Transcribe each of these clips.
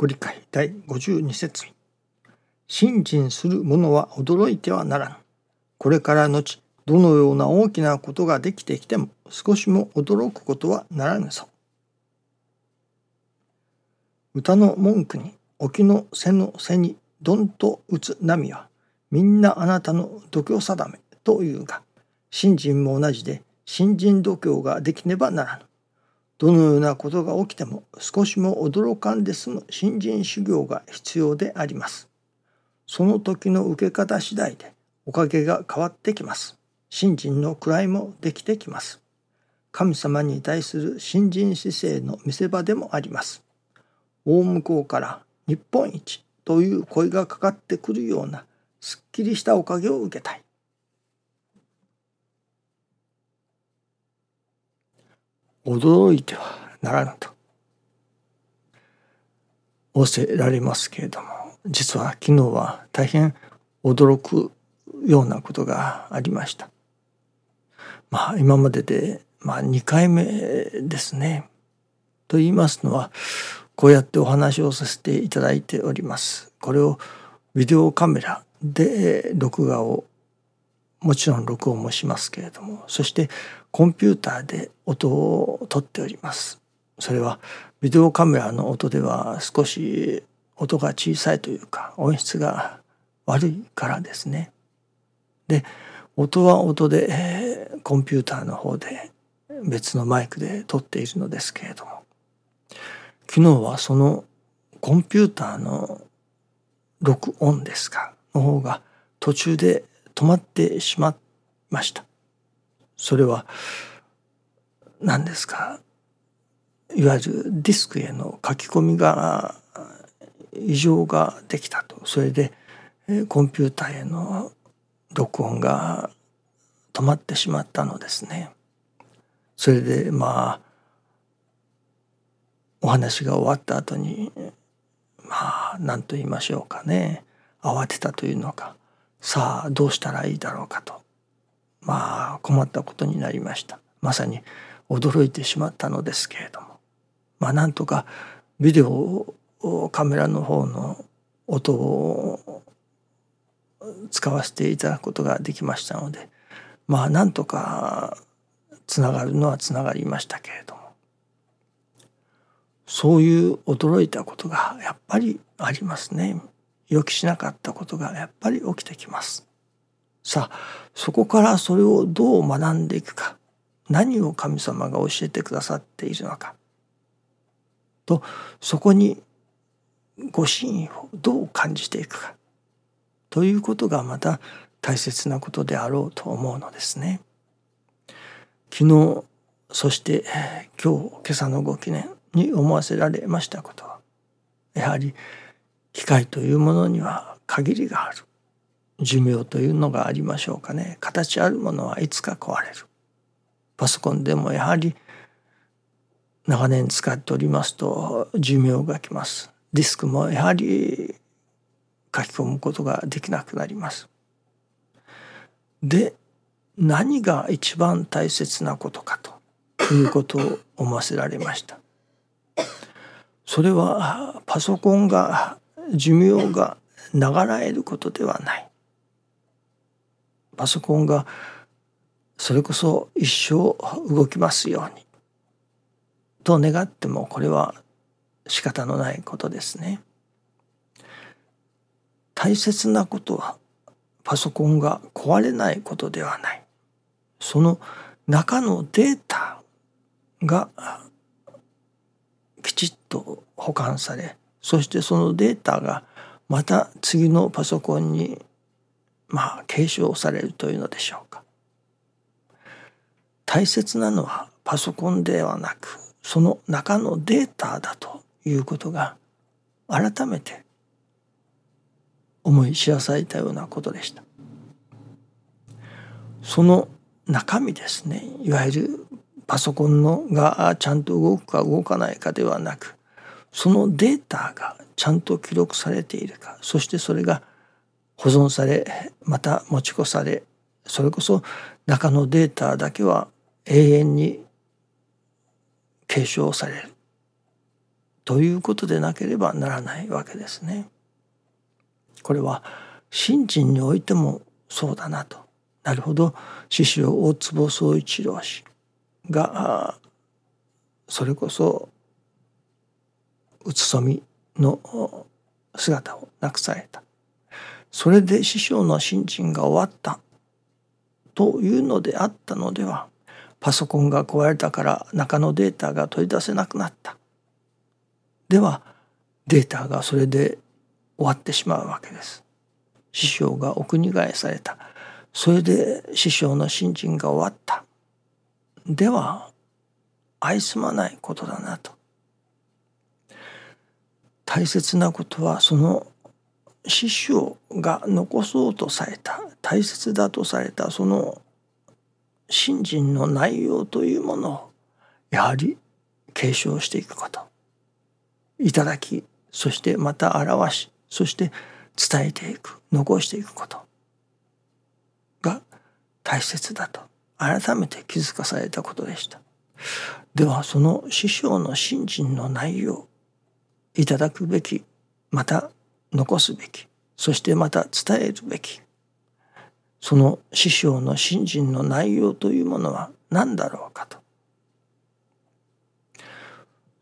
ご理解第52節信心する者は驚いてはならぬ。これから後、どのような大きなことができてきても少しも驚くことはならぬぞ。歌の文句に沖の背の背にどんと打つ波はみんなあなたの度胸定めというが信心も同じで信心度胸ができねばならぬ。どのようなことが起きても少しも驚かんで済む信心修行が必要であります。その時の受け方次第でおかげが変わってきます。信心の位もできてきます。神様に対する信心姿勢の見せ場でもあります。大向こうから日本一という声がかかってくるようなすっきりしたおかげを受けたい。驚いてはならぬと仰せられますけれども実は昨日は大変驚くようなことがありました。まあ今までで、まあ、2回目ですね。と言いますのはこうやってお話をさせていただいております。これをビデオカメラで録画をもちろん録音もしますけれどもそしてコンピューターで音を取っております。それはビデオカメラの音では少し音が小さいというか音質が悪いからですね。で音は音で、えー、コンピューターの方で別のマイクで撮っているのですけれども昨日はそのコンピューターの録音ですか？の方が途中で止まってしまいました。それは何ですか？いわゆるディスクへの書き込みが異常ができたと。それでコンピューターへの録音が止まってしまったのですね。それでまあお話が終わった後にまあ何と言いましょうかね。慌てたというのか。さあどうしたらいいだろうかと。まあ困ったことになりましたまさに驚いてしまったのですけれどもまあなんとかビデオカメラの方の音を使わせていただくことができましたのでまあなんとかつながるのはつながりましたけれどもそういう驚いたことがやっぱりありますね。予期しなかったことがやっぱり起きてきます。さあそこからそれをどう学んでいくか。何を神様が教えてくださっているのか。とそこにご真意をどう感じていくか。ということがまた大切なことであろうと思うのですね。昨日そして今日今朝のご記念に思わせられましたことはやはり機械というものには限りがある。寿命というのがありましょうかね。形あるものはいつか壊れる。パソコンでもやはり長年使っておりますと寿命がきます。ディスクもやはり書き込むことができなくなります。で何が一番大切なことかということを思わせられました。それはパソコンが寿命が長らえることではない。パソコンがそれこそ一生動きますようにと願ってもこれは仕方のないことですね。大切なことはパソコンが壊れないことではないその中のデータがきちっと保管されそしてそのデータがまた次のパソコンにまあ継承されるというのでしょうか。大切なのはパソコンではなくその中のデータだということが改めて思い知らされたようなことでした。その中身ですねいわゆるパソコンのがちゃんと動くか動かないかではなくそのデータがちゃんと記録されているかそしてそれが保存されまた持ち越されそれこそ中のデータだけは永遠に継承されるということでなければならないわけですね。これは信心においてもそうだなと。なるほど師匠大坪宗一郎氏がそれこそうつそみの姿をなくされた。それで師匠の信心が終わった。というのであったのではパソコンが壊れたから中のデータが取り出せなくなった。ではデータがそれで終わってしまうわけです。師匠がお国替えされた。それで師匠の信心が終わった。では愛すまないことだなと。大切なことはその師匠が残そうとされた大切だとされたその信心の内容というものをやはり継承していくこと。いただきそしてまた表しそして伝えていく残していくこと。が大切だと改めて気づかされたことでした。ではその師匠の信心の内容いただくべきまた残すべき。そしてまた伝えるべき。その師匠の信心の内容というものは何だろうかと。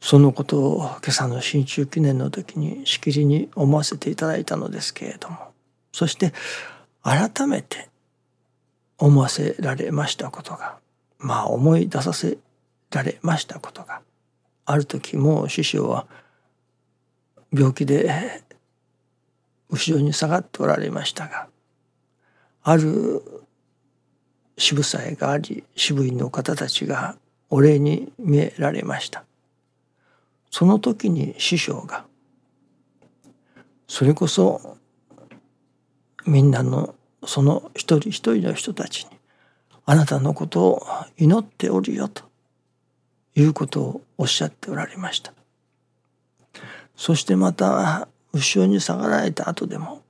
そのことを今朝の新中記念の時にしきりに思わせていただいたのですけれども。そして改めて思わせられましたことが。まあ思い出させられましたことが。ある時もう師匠は病気で後ろに下がっておられましたがある渋祭があり渋いの方たちがお礼に見えられました。その時に師匠がそれこそみんなのその一人一人の人たちにあなたのことを祈っておるよということをおっしゃっておられました。そしてまた後ろに下がられた後でも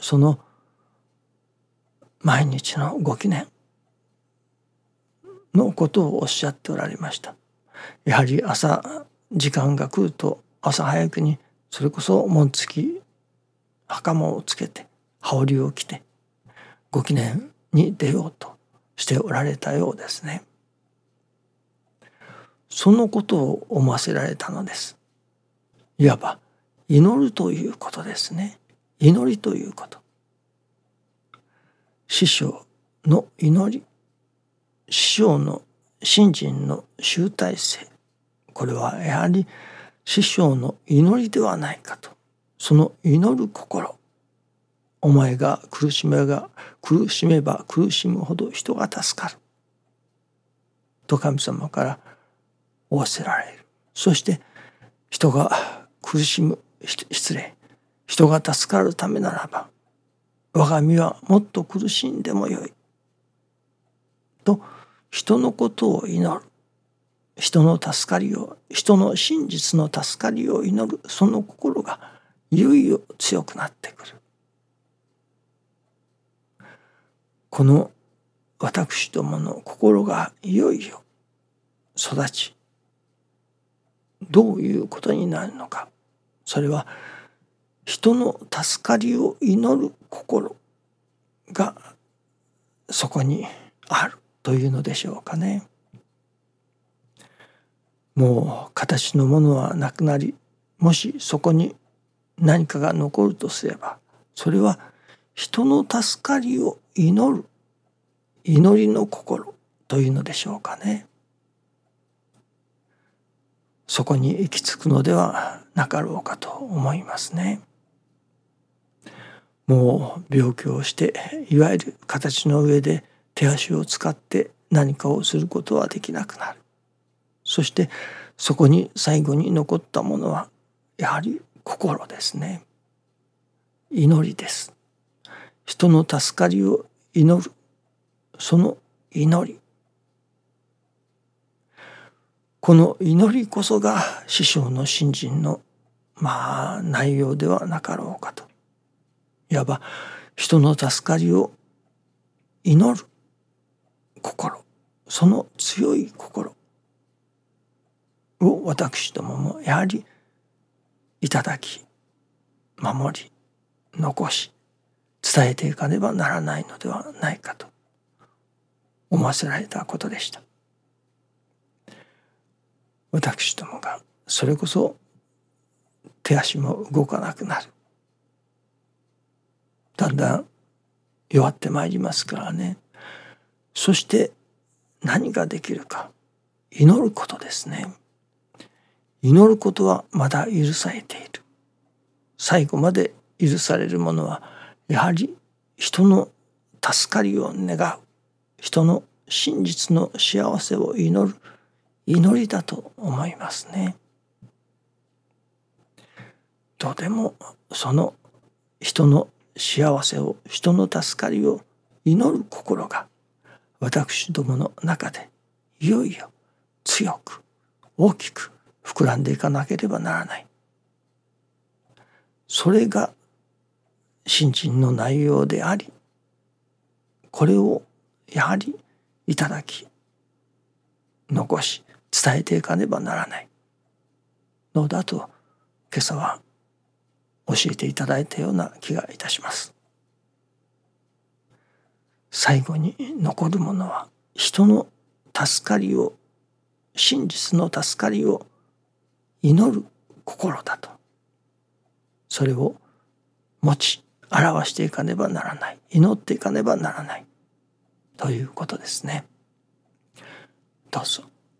その毎日のご記念のことをおっしゃっておられました。やはり朝時間が来ると朝早くにそれこそ紋付き袴をつけて羽織を着てご記念に出ようとしておられたようですね。そのことを思わせられたのです。いわば祈るということですね。祈りということ。師匠の祈り。師匠の信心の集大成。これはやはり師匠の祈りではないかと。その祈る心。お前が苦しめが苦しめば苦しむほど人が助かる。と神様から仰せられる。そして人が苦しむ失礼。人が助かるためならば我が身はもっと苦しんでもよい。と人のことを祈る。人の助かりを人の真実の助かりを祈る。その心がいよいよ強くなってくる。この私どもの心がいよいよ育ちどういうことになるのか。それは人の助かりを祈る心がそこにあるというのでしょうかね。もう形のものはなくなりもしそこに何かが残るとすればそれは人の助かりを祈る祈りの心というのでしょうかね。そこに行き着くのではなかろうかと思いますね。もう病気をしていわゆる形の上で手足を使って何かをすることはできなくなる。そしてそこに最後に残ったものはやはり心ですね。祈りです。人の助かりを祈るその祈りこの祈りこそが師匠の信心のまあ内容ではなかろうかと。いわば人の助かりを祈る心。その強い心を私どももやはりいただき守り残し伝えていかねばならないのではないかと思わせられたことでした。私どもがそれこそ手足も動かなくなる。だんだん弱ってまいりますからね。そして何ができるか。祈ることですね。祈ることはまだ許されている。最後まで許されるものはやはり人の助かりを願う。人の真実の幸せを祈る。祈りだと思いますね。とてもその人の幸せを人の助かりを祈る心が私どもの中でいよいよ強く大きく膨らんでいかなければならないそれが新人の内容でありこれをやはりいただき残し伝えていかねばならない。のだと今朝は教えていただいたような気がいたします。最後に残るものは人の助かりを真実の助かりを祈る心だと。それを持ち表していかねばならない。祈っていかねばならない。ということですね。どうぞ。